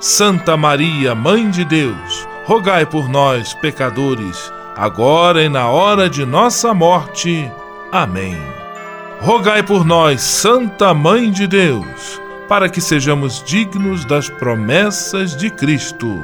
Santa Maria, Mãe de Deus, rogai por nós, pecadores, agora e na hora de nossa morte. Amém. Rogai por nós, Santa Mãe de Deus, para que sejamos dignos das promessas de Cristo.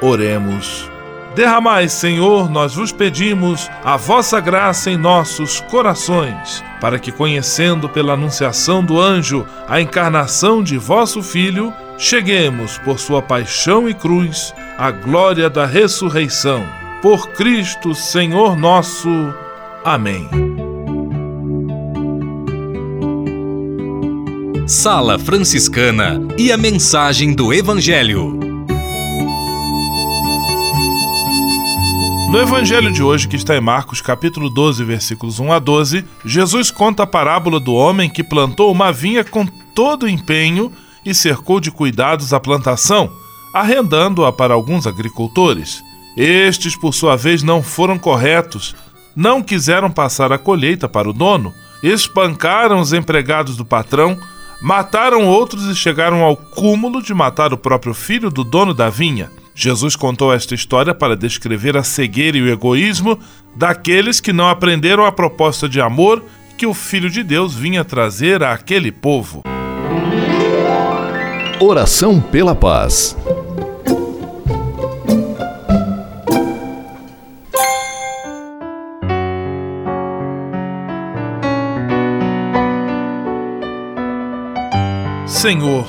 Oremos. Derramai, Senhor, nós vos pedimos, a vossa graça em nossos corações, para que, conhecendo pela anunciação do anjo a encarnação de vosso Filho, cheguemos, por sua paixão e cruz, à glória da ressurreição. Por Cristo, Senhor nosso. Amém. Sala Franciscana e a mensagem do Evangelho. No evangelho de hoje, que está em Marcos, capítulo 12, versículos 1 a 12, Jesus conta a parábola do homem que plantou uma vinha com todo empenho e cercou de cuidados a plantação, arrendando-a para alguns agricultores. Estes, por sua vez, não foram corretos, não quiseram passar a colheita para o dono, espancaram os empregados do patrão, mataram outros e chegaram ao cúmulo de matar o próprio filho do dono da vinha. Jesus contou esta história para descrever a cegueira e o egoísmo daqueles que não aprenderam a proposta de amor que o Filho de Deus vinha trazer àquele povo. Oração pela paz. Senhor,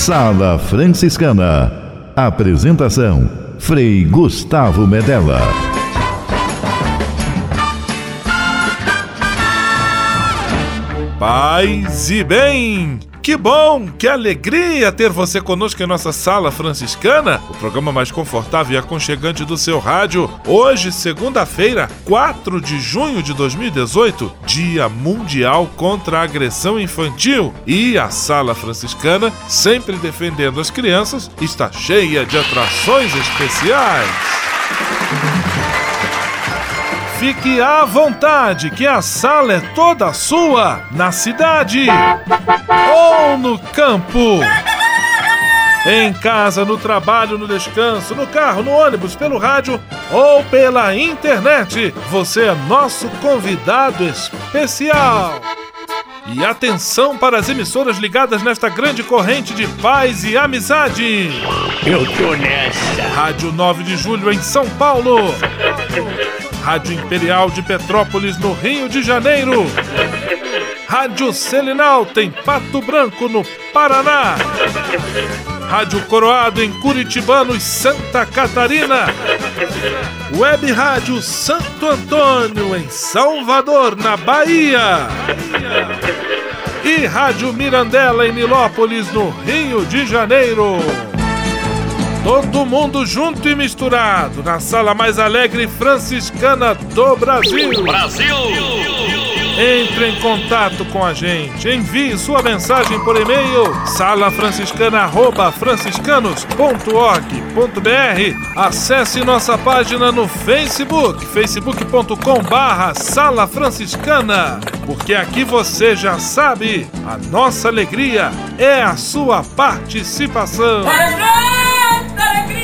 Sala Franciscana. Apresentação: Frei Gustavo Medella. Paz e bem! Que bom, que alegria ter você conosco em nossa sala franciscana, o programa mais confortável e aconchegante do seu rádio. Hoje, segunda-feira, 4 de junho de 2018, Dia Mundial contra a Agressão Infantil. E a sala franciscana, sempre defendendo as crianças, está cheia de atrações especiais. Fique à vontade, que a sala é toda sua, na cidade ou no campo. Em casa, no trabalho, no descanso, no carro, no ônibus, pelo rádio ou pela internet, você é nosso convidado especial. E atenção para as emissoras ligadas nesta grande corrente de paz e amizade. Eu tô nessa. Rádio 9 de Julho em São Paulo. Rádio Imperial de Petrópolis, no Rio de Janeiro. Rádio Selinal tem Pato Branco, no Paraná. Rádio Coroado em Curitibanos, Santa Catarina. Web Rádio Santo Antônio em Salvador, na Bahia. E Rádio Mirandela em Nilópolis, no Rio de Janeiro. Todo mundo junto e misturado na sala mais alegre franciscana do Brasil. Brasil! Entre em contato com a gente. Envie sua mensagem por e-mail salafranciscana@franciscanos.org.br. Acesse nossa página no Facebook, facebook.com barra Sala Franciscana. Porque aqui você já sabe, a nossa alegria é a sua participação.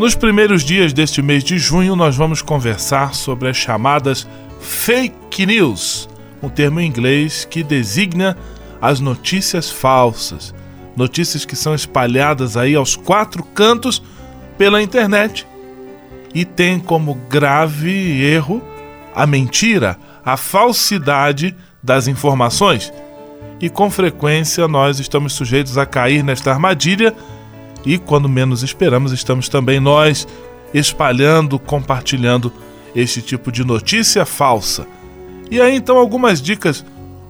Nos primeiros dias deste mês de junho, nós vamos conversar sobre as chamadas fake news, um termo em inglês que designa as notícias falsas, notícias que são espalhadas aí aos quatro cantos pela internet e tem como grave erro a mentira, a falsidade das informações. E com frequência nós estamos sujeitos a cair nesta armadilha e quando menos esperamos, estamos também nós espalhando, compartilhando este tipo de notícia falsa. E aí então algumas dicas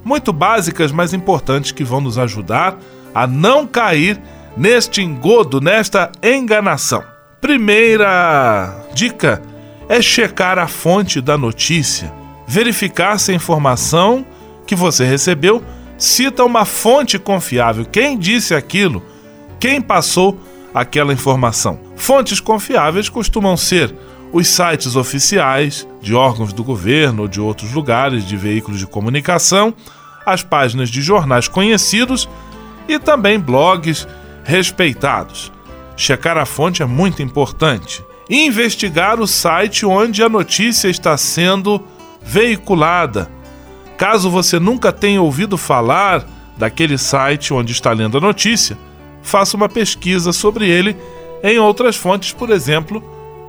muito básicas, mas importantes que vão nos ajudar a não cair neste engodo, nesta enganação. Primeira dica é checar a fonte da notícia, verificar se a informação que você recebeu cita uma fonte confiável. Quem disse aquilo? Quem passou aquela informação? Fontes confiáveis costumam ser os sites oficiais de órgãos do governo ou de outros lugares, de veículos de comunicação, as páginas de jornais conhecidos e também blogs respeitados. Checar a fonte é muito importante. Investigar o site onde a notícia está sendo veiculada. Caso você nunca tenha ouvido falar daquele site onde está lendo a notícia, faça uma pesquisa sobre ele em outras fontes, por exemplo,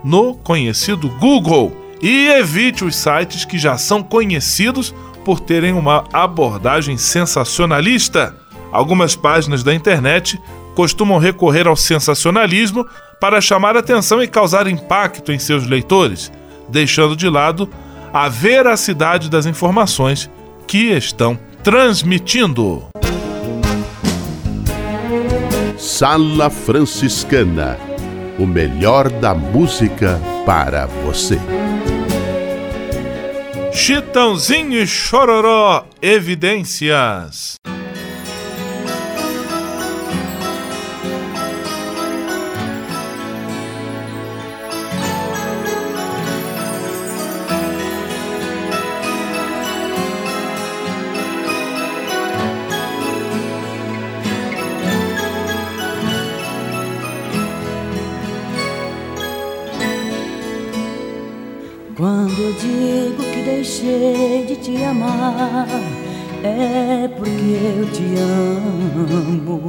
no conhecido Google. E evite os sites que já são conhecidos por terem uma abordagem sensacionalista. Algumas páginas da internet costumam recorrer ao sensacionalismo para chamar atenção e causar impacto em seus leitores, deixando de lado a veracidade das informações que estão transmitindo. Sala Franciscana o melhor da música para você. Chitãozinho e Chororó, Evidências. Deixei de te amar, é porque eu te amo.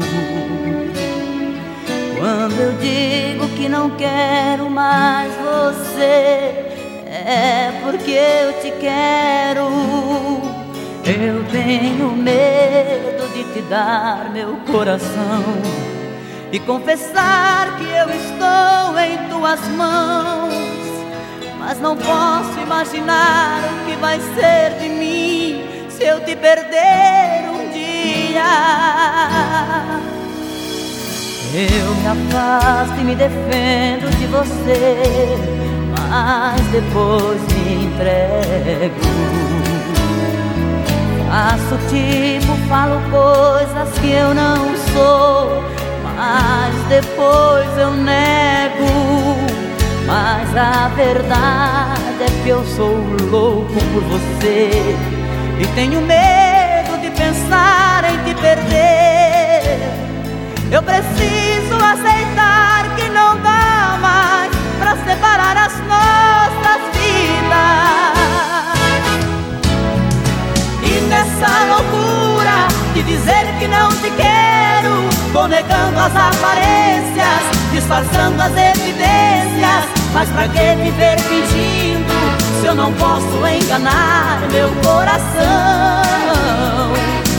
Quando eu digo que não quero mais você, é porque eu te quero. Eu tenho medo de te dar meu coração e confessar que eu estou em tuas mãos. Mas não posso imaginar o que vai ser de mim se eu te perder um dia. Eu me afasto e me defendo de você, mas depois me entrego. Faço tipo, falo coisas que eu não sou, mas depois eu nego. Mas a verdade é que eu sou louco por você. E tenho medo de pensar em te perder. Eu preciso aceitar que não dá mais Pra separar as nossas vidas. E nessa loucura de dizer que não te quero Vou negando as aparências disfarçando as evidências. Mas pra que viver fingindo se eu não posso enganar meu coração?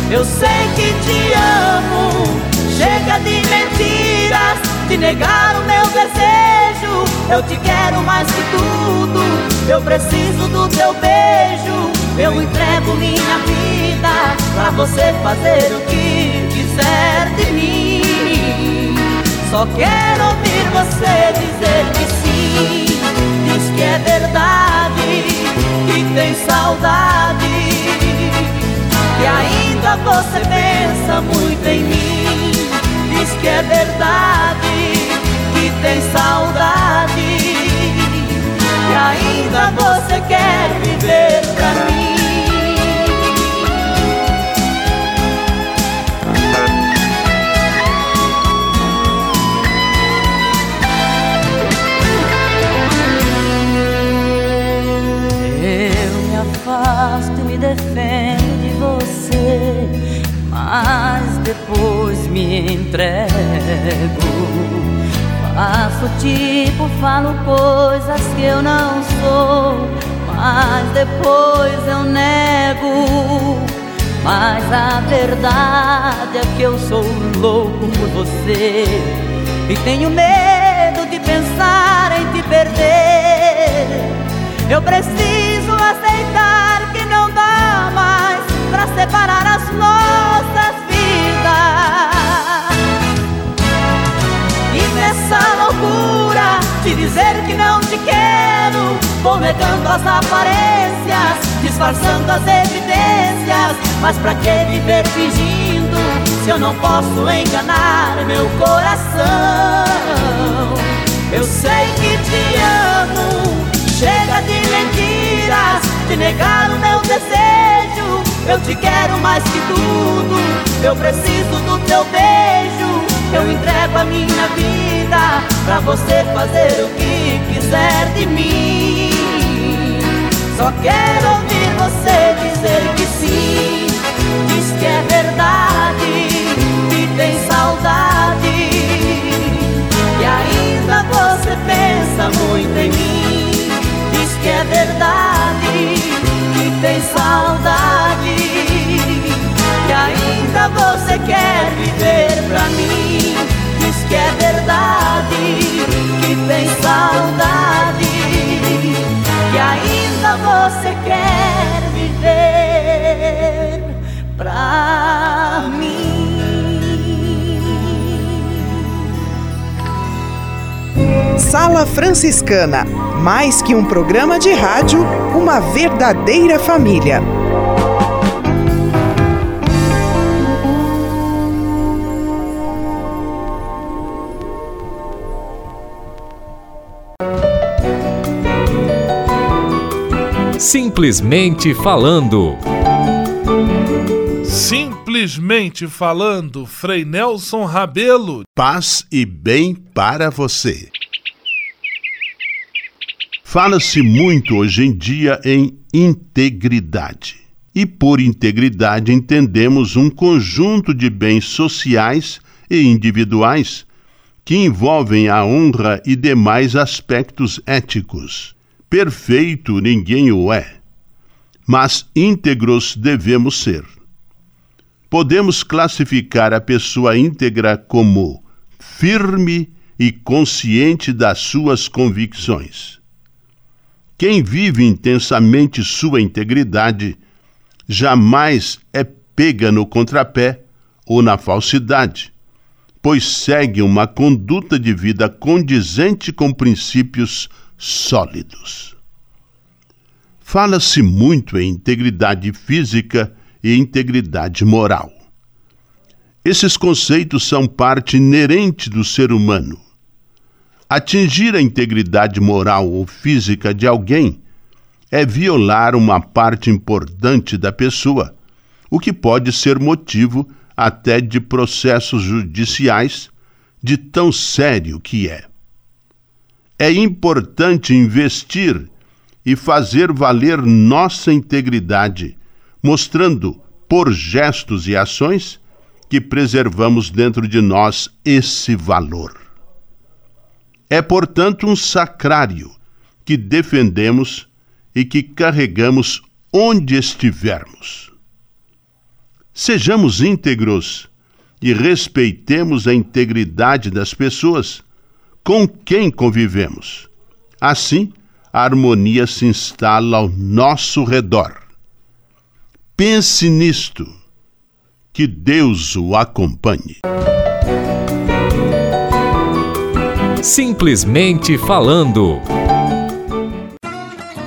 Eu sei que te amo, chega de mentiras, de negar o meu desejo. Eu te quero mais que tudo, eu preciso do teu beijo. Eu entrego minha vida pra você fazer o que quiser de mim. Só quero ouvir você dizer que sim. Diz que é verdade, que tem saudade. Que ainda você pensa muito em mim. Diz que é verdade, que tem saudade. Que ainda você quer viver pra mim. Entrego. Faço tipo, falo coisas que eu não sou, mas depois eu nego. Mas a verdade é que eu sou louco por você e tenho medo de pensar em te perder. Eu preciso aceitar que não dá mais pra separar as nossas E nessa loucura de dizer que não te quero, vou negando as aparências, disfarçando as evidências. Mas pra que viver fingindo se eu não posso enganar meu coração? Eu sei que te amo Chega de mentiras, de negar o meu desejo. Eu te quero mais que tudo, eu preciso do teu beijo. Eu entrego a minha vida pra você fazer o que quiser de mim. Só quero ouvir você dizer que sim. Diz que é verdade, que tem saudade. E ainda você pensa muito em mim que é verdade, que tem saudade, ainda você quer viver pra mim. Diz que é verdade, que tem saudade, que ainda você quer viver pra mim. Sala Franciscana mais que um programa de rádio, uma verdadeira família. Simplesmente falando. Simplesmente falando, Frei Nelson Rabelo. Paz e bem para você. Fala-se muito hoje em dia em integridade. E por integridade entendemos um conjunto de bens sociais e individuais que envolvem a honra e demais aspectos éticos. Perfeito ninguém o é, mas íntegros devemos ser. Podemos classificar a pessoa íntegra como firme e consciente das suas convicções. Quem vive intensamente sua integridade jamais é pega no contrapé ou na falsidade, pois segue uma conduta de vida condizente com princípios sólidos. Fala-se muito em integridade física e integridade moral. Esses conceitos são parte inerente do ser humano Atingir a integridade moral ou física de alguém é violar uma parte importante da pessoa, o que pode ser motivo até de processos judiciais, de tão sério que é. É importante investir e fazer valer nossa integridade, mostrando, por gestos e ações, que preservamos dentro de nós esse valor. É, portanto, um sacrário que defendemos e que carregamos onde estivermos. Sejamos íntegros e respeitemos a integridade das pessoas com quem convivemos. Assim, a harmonia se instala ao nosso redor. Pense nisto. Que Deus o acompanhe. Simplesmente falando.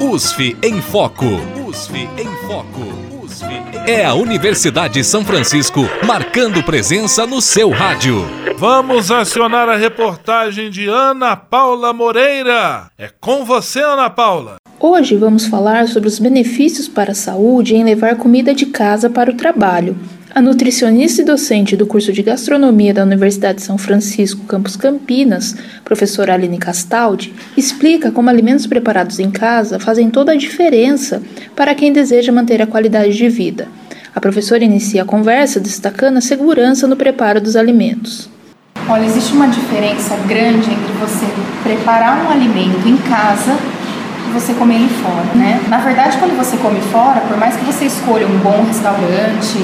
USF em Foco. USF em Foco. É a Universidade de São Francisco marcando presença no seu rádio. Vamos acionar a reportagem de Ana Paula Moreira. É com você, Ana Paula. Hoje vamos falar sobre os benefícios para a saúde em levar comida de casa para o trabalho. A nutricionista e docente do curso de gastronomia da Universidade de São Francisco, campus Campinas, professora Aline Castaldi, explica como alimentos preparados em casa fazem toda a diferença para quem deseja manter a qualidade de vida. A professora inicia a conversa destacando a segurança no preparo dos alimentos. Olha, existe uma diferença grande entre você preparar um alimento em casa e você comer ele fora, né? Na verdade, quando você come fora, por mais que você escolha um bom restaurante,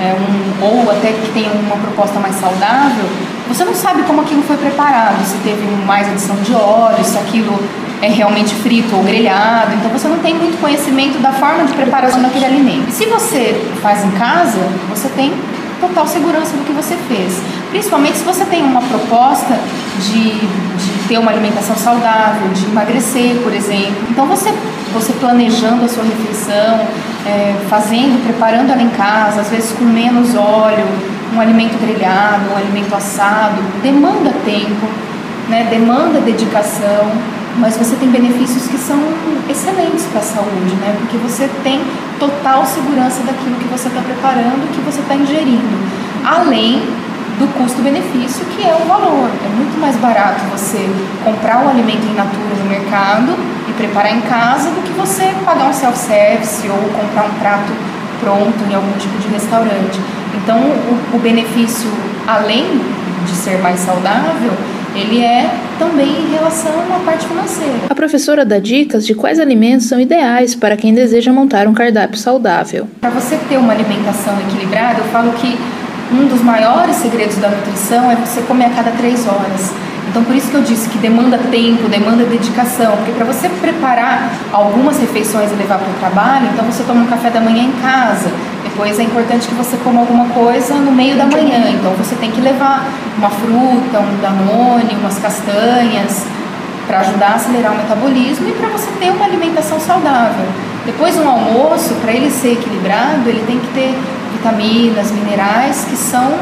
é, um, ou até que tenha uma proposta mais saudável, você não sabe como aquilo foi preparado, se teve mais adição de óleo, se aquilo é realmente frito ou grelhado, então você não tem muito conhecimento da forma de preparação daquele alimento. E se você faz em casa, você tem total segurança do que você fez. Principalmente se você tem uma proposta de, de ter uma alimentação saudável, de emagrecer, por exemplo. Então você, você planejando a sua refeição, é, fazendo, preparando ela em casa, às vezes com menos óleo, um alimento grelhado, um alimento assado, demanda tempo, né, demanda dedicação, mas você tem benefícios que são excelentes para a saúde, né, porque você tem total segurança daquilo que você está preparando, que você está ingerindo, além do custo-benefício, que é o valor. É muito mais barato você comprar o alimento in natura no mercado preparar em casa do que você pagar um self-service ou comprar um prato pronto em algum tipo de restaurante. Então, o, o benefício, além de ser mais saudável, ele é também em relação à parte financeira. A professora dá dicas de quais alimentos são ideais para quem deseja montar um cardápio saudável. Para você ter uma alimentação equilibrada, eu falo que um dos maiores segredos da nutrição é você comer a cada três horas. Então, por isso que eu disse que demanda tempo, demanda dedicação, porque para você preparar algumas refeições e levar para o trabalho, então você toma um café da manhã em casa, depois é importante que você coma alguma coisa no meio da manhã, então você tem que levar uma fruta, um danone, umas castanhas, para ajudar a acelerar o metabolismo e para você ter uma alimentação saudável. Depois, um almoço, para ele ser equilibrado, ele tem que ter vitaminas, minerais que são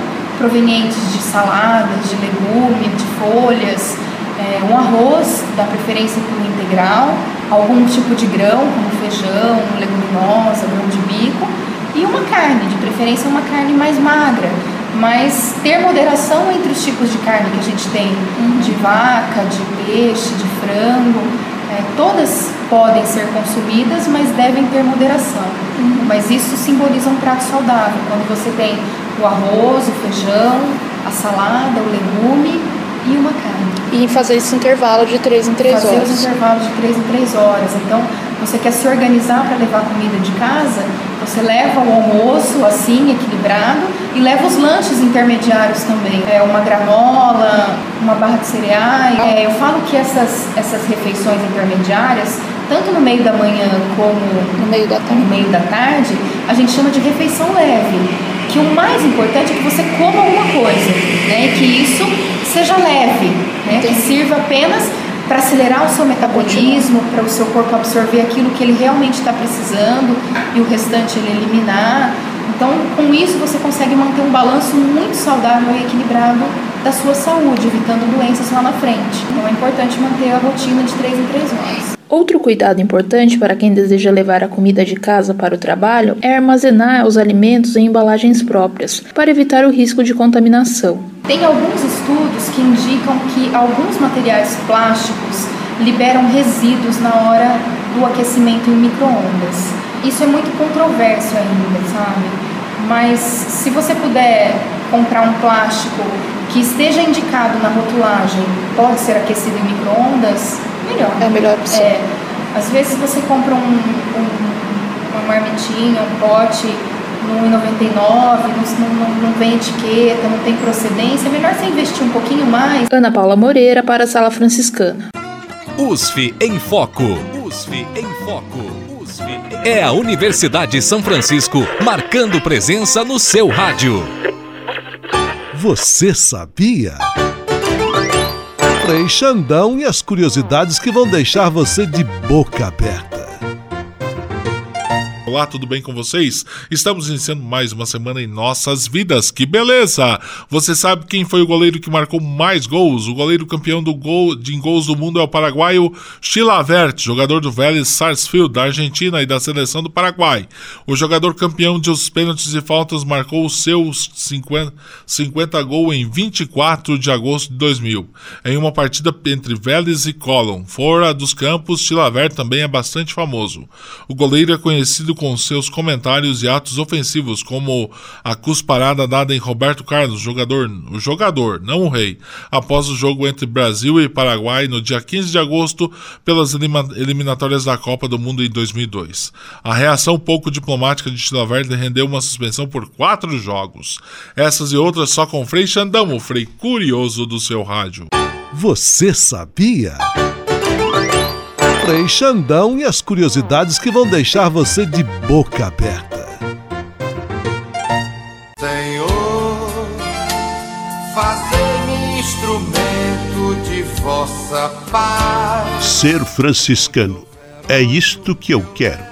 provenientes de saladas, de legume, de folhas, é, um arroz, da preferência por integral, algum tipo de grão, como feijão, leguminosa, grão de bico, e uma carne, de preferência uma carne mais magra, mas ter moderação entre os tipos de carne que a gente tem, uhum. de vaca, de peixe, de frango, é, todas podem ser consumidas, mas devem ter moderação. Uhum. Mas isso simboliza um prato saudável, quando você tem o arroz, o feijão, a salada, o legume e uma carne. E fazer esse intervalo de 3 em 3 fazer horas. Fazer os intervalos de 3 em 3 horas. Então, você quer se organizar para levar comida de casa, você leva o almoço assim, equilibrado, e leva os lanches intermediários também. É uma granola, uma barra de cereais. É, eu falo que essas, essas refeições intermediárias, tanto no meio da manhã como no meio da tarde, no meio da tarde a gente chama de refeição leve que o mais importante é que você coma alguma coisa, né? Que isso seja leve, né? Que sirva apenas para acelerar o seu metabolismo, para o seu corpo absorver aquilo que ele realmente está precisando e o restante ele eliminar. Então, com isso você consegue manter um balanço muito saudável e equilibrado da sua saúde, evitando doenças lá na frente. Então, é importante manter a rotina de 3 em 3 horas. Outro cuidado importante para quem deseja levar a comida de casa para o trabalho é armazenar os alimentos em embalagens próprias, para evitar o risco de contaminação. Tem alguns estudos que indicam que alguns materiais plásticos liberam resíduos na hora do aquecimento em microondas. Isso é muito controverso ainda, sabe? Mas se você puder comprar um plástico que esteja indicado na rotulagem, pode ser aquecido em micro-ondas, melhor. É a melhor opção. É, às vezes você compra um, um, uma marmitinha, um pote no 99, não, não, não vem etiqueta, não tem procedência, é melhor você investir um pouquinho mais. Ana Paula Moreira para a Sala Franciscana. USF em Foco. USF em Foco. USF é a Universidade de São Francisco marcando presença no seu rádio. Você sabia? Frei Xandão e as curiosidades que vão deixar você de boca aberta. Olá, tudo bem com vocês? Estamos iniciando mais uma semana em nossas vidas. Que beleza! Você sabe quem foi o goleiro que marcou mais gols? O goleiro campeão do gol de gols do mundo é o paraguaio Chilavert, jogador do Vélez Sarsfield da Argentina e da seleção do Paraguai. O jogador campeão de os pênaltis e faltas marcou seus 50, 50 gols em 24 de agosto de 2000, em uma partida entre Vélez e Colón. Fora dos campos, Chilavert também é bastante famoso. O goleiro é conhecido com seus comentários e atos ofensivos, como a cusparada dada em Roberto Carlos, jogador, o jogador, não o rei, após o jogo entre Brasil e Paraguai no dia 15 de agosto pelas eliminatórias da Copa do Mundo em 2002. A reação pouco diplomática de Chilaverde rendeu uma suspensão por quatro jogos. Essas e outras só com Frei Xandão, o Frei curioso do seu rádio. Você sabia? Frei Xandão e as curiosidades que vão deixar você de boca aberta. Senhor, fazei-me instrumento de vossa paz. Ser franciscano é isto que eu quero.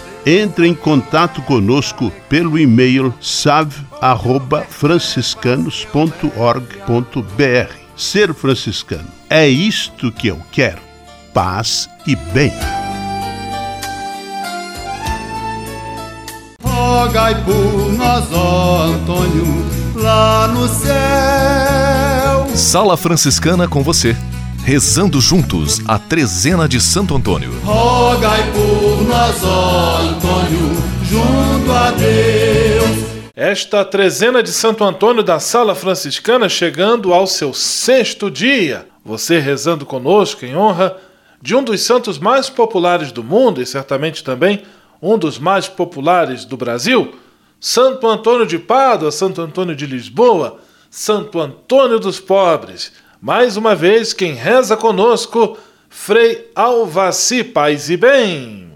entre em contato conosco pelo e-mail save@franciscanos.org.br. Ser franciscano é isto que eu quero: paz e bem. Rogai por nós, ó Antônio, lá no céu. Sala Franciscana com você rezando juntos a trezena de Santo Antônio. Rogai por nós, ó Antônio, junto a Deus. Esta trezena de Santo Antônio da Sala Franciscana chegando ao seu sexto dia. Você rezando conosco em honra de um dos santos mais populares do mundo e certamente também um dos mais populares do Brasil, Santo Antônio de Pádua, Santo Antônio de Lisboa, Santo Antônio dos Pobres. Mais uma vez, quem reza conosco, Frei Alvaci Paz e Bem.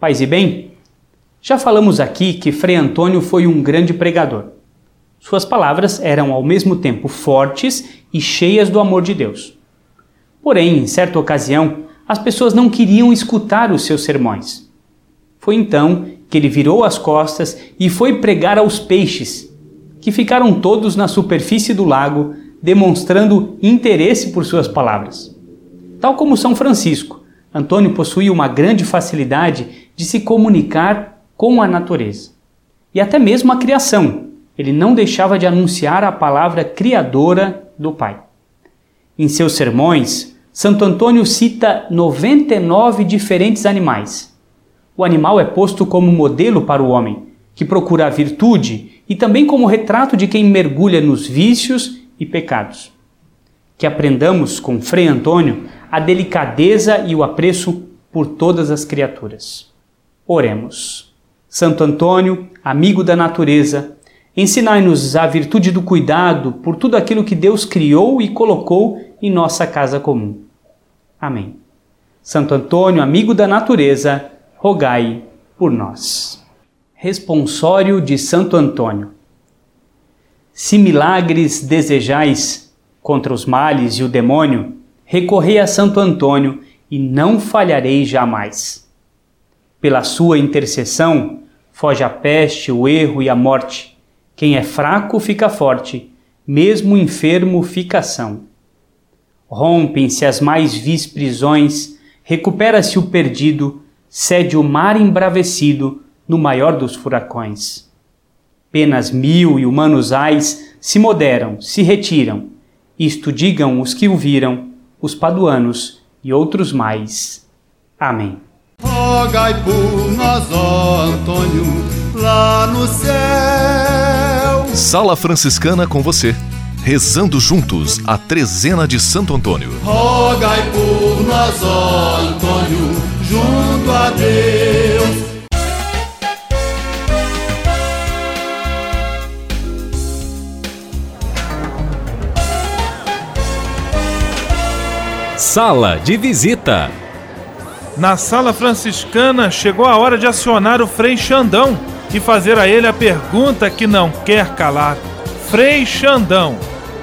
Paz e Bem, já falamos aqui que Frei Antônio foi um grande pregador. Suas palavras eram ao mesmo tempo fortes e cheias do amor de Deus. Porém, em certa ocasião, as pessoas não queriam escutar os seus sermões. Foi então que ele virou as costas e foi pregar aos peixes, que ficaram todos na superfície do lago demonstrando interesse por suas palavras. Tal como São Francisco, Antônio possuía uma grande facilidade de se comunicar com a natureza e até mesmo a criação. Ele não deixava de anunciar a palavra criadora do Pai. Em seus sermões, Santo Antônio cita 99 diferentes animais. O animal é posto como modelo para o homem, que procura a virtude, e também como retrato de quem mergulha nos vícios e pecados. Que aprendamos com Frei Antônio a delicadeza e o apreço por todas as criaturas. Oremos. Santo Antônio, amigo da natureza, ensinai-nos a virtude do cuidado por tudo aquilo que Deus criou e colocou em nossa casa comum. Amém. Santo Antônio, amigo da natureza, rogai por nós. Responsório de Santo Antônio. Se milagres desejais contra os males e o demônio, recorrei a Santo Antônio e não falharei jamais. Pela sua intercessão, foge a peste, o erro e a morte. Quem é fraco fica forte, mesmo enfermo fica são. Rompem-se as mais vis prisões, recupera-se o perdido, cede o mar embravecido no maior dos furacões. Penas mil e humanos ais se moderam, se retiram, isto digam os que o viram, os paduanos e outros mais. Amém. Rogai por nós, ó Antônio, lá no céu. Sala Franciscana com você, rezando juntos a trezena de Santo Antônio. Rogai por nós, ó Antônio, junto a Deus. Sala de visita. Na sala franciscana chegou a hora de acionar o Frei Xandão e fazer a ele a pergunta que não quer calar. Frei Xandão,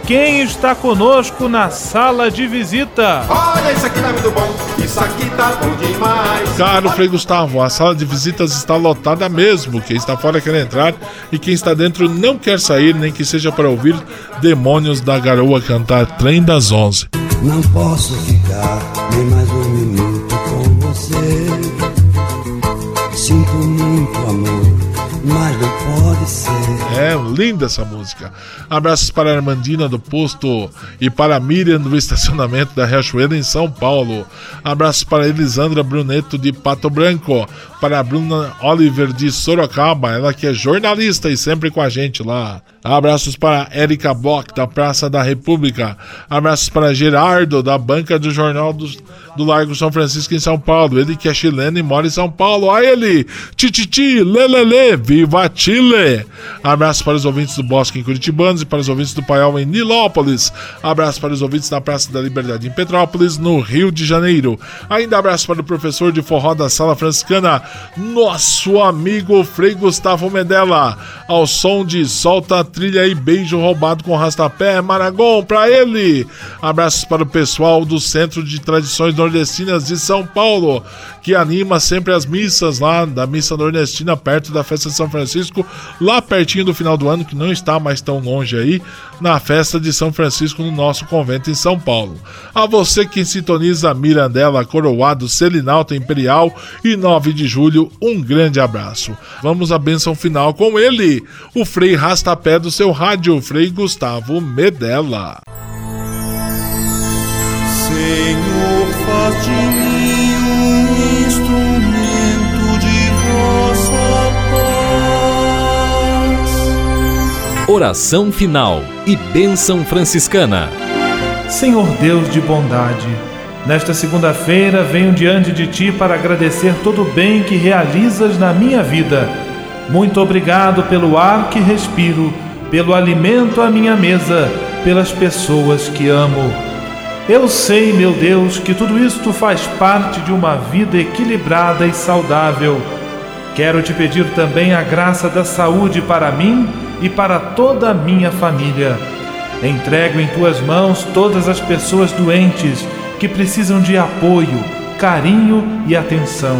quem está conosco na sala de visita? Olha, isso aqui tá muito bom, isso aqui tá bom demais. Caro Frei Gustavo, a sala de visitas está lotada mesmo. Quem está fora quer entrar e quem está dentro não quer sair, nem que seja para ouvir Demônios da Garoa cantar Trem das Onze. Não posso ficar nem muito amor, mas não pode ser. É, linda essa música. Abraços para a Armandina do posto e para a Miriam do estacionamento da Riachuelo em São Paulo. Abraços para Elisandra Bruneto de Pato Branco, para a Bruna Oliver de Sorocaba, ela que é jornalista e sempre com a gente lá. Abraços para Erika Bock da Praça da República. Abraços para Gerardo da banca do Jornal do, do Largo São Francisco em São Paulo. Ele que é chileno e mora em São Paulo. A ele! Tititi, lelele, viva Chile! Abraços para os ouvintes do Bosque em Curitibanos e para os ouvintes do Paiol em Nilópolis. Abraços para os ouvintes da Praça da Liberdade em Petrópolis, no Rio de Janeiro. Ainda abraço para o professor de forró da Sala Franciscana, nosso amigo Frei Gustavo Medella, ao som de Solta Trilha e Beijo Roubado com Rastapé, Maragon, para ele. Abraços para o pessoal do Centro de Tradições Nordestinas de São Paulo, que anima sempre as missas lá da Missa Nordestina, perto da Festa de São Francisco, lá pertinho do final do ano, que não está mais tão longe aí, na Festa de São Francisco no nosso convento em São Paulo. A você que sintoniza Mirandela, Coroado, Selinalto Imperial e 9 de julho, um grande abraço. Vamos à bênção final com ele, o Frei Rastapé do seu rádio, Frei Gustavo Medella. Senhor, faz de mim um instrumento de vossa paz. Oração final e bênção franciscana. Senhor Deus de bondade, nesta segunda-feira venho diante de Ti para agradecer todo o bem que realizas na minha vida. Muito obrigado pelo ar que respiro, pelo alimento à minha mesa, pelas pessoas que amo. Eu sei, meu Deus, que tudo isto faz parte de uma vida equilibrada e saudável. Quero te pedir também a graça da saúde para mim e para toda a minha família. Entrego em tuas mãos todas as pessoas doentes que precisam de apoio, carinho e atenção.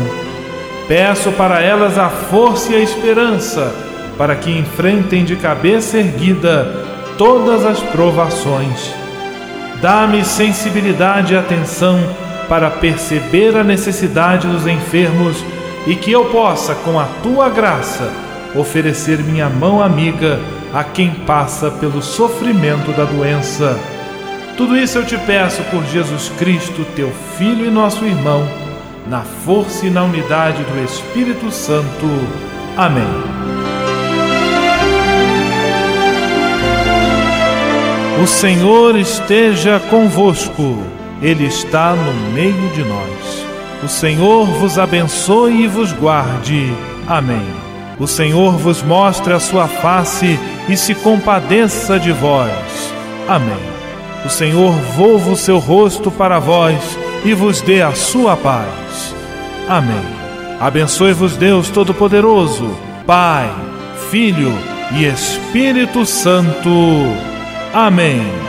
Peço para elas a força e a esperança para que enfrentem de cabeça erguida todas as provações. Dá-me sensibilidade e atenção para perceber a necessidade dos enfermos e que eu possa, com a tua graça, oferecer minha mão amiga a quem passa pelo sofrimento da doença. Tudo isso eu te peço por Jesus Cristo, teu Filho e nosso irmão, na força e na unidade do Espírito Santo. Amém. O Senhor esteja convosco, Ele está no meio de nós. O Senhor vos abençoe e vos guarde. Amém. O Senhor vos mostre a sua face e se compadeça de vós. Amém. O Senhor volva o seu rosto para vós e vos dê a sua paz. Amém. Abençoe-vos Deus Todo-Poderoso, Pai, Filho e Espírito Santo. Amém.